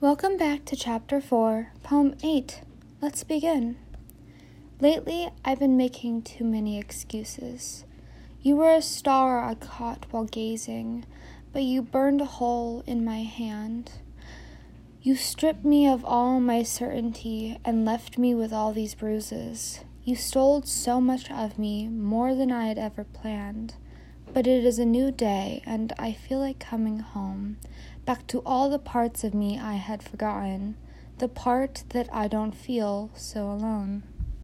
Welcome back to Chapter 4, Poem 8. Let's begin. Lately, I've been making too many excuses. You were a star I caught while gazing, but you burned a hole in my hand. You stripped me of all my certainty and left me with all these bruises. You stole so much of me, more than I had ever planned. But it is a new day, and I feel like coming home, back to all the parts of me I had forgotten, the part that I don't feel so alone.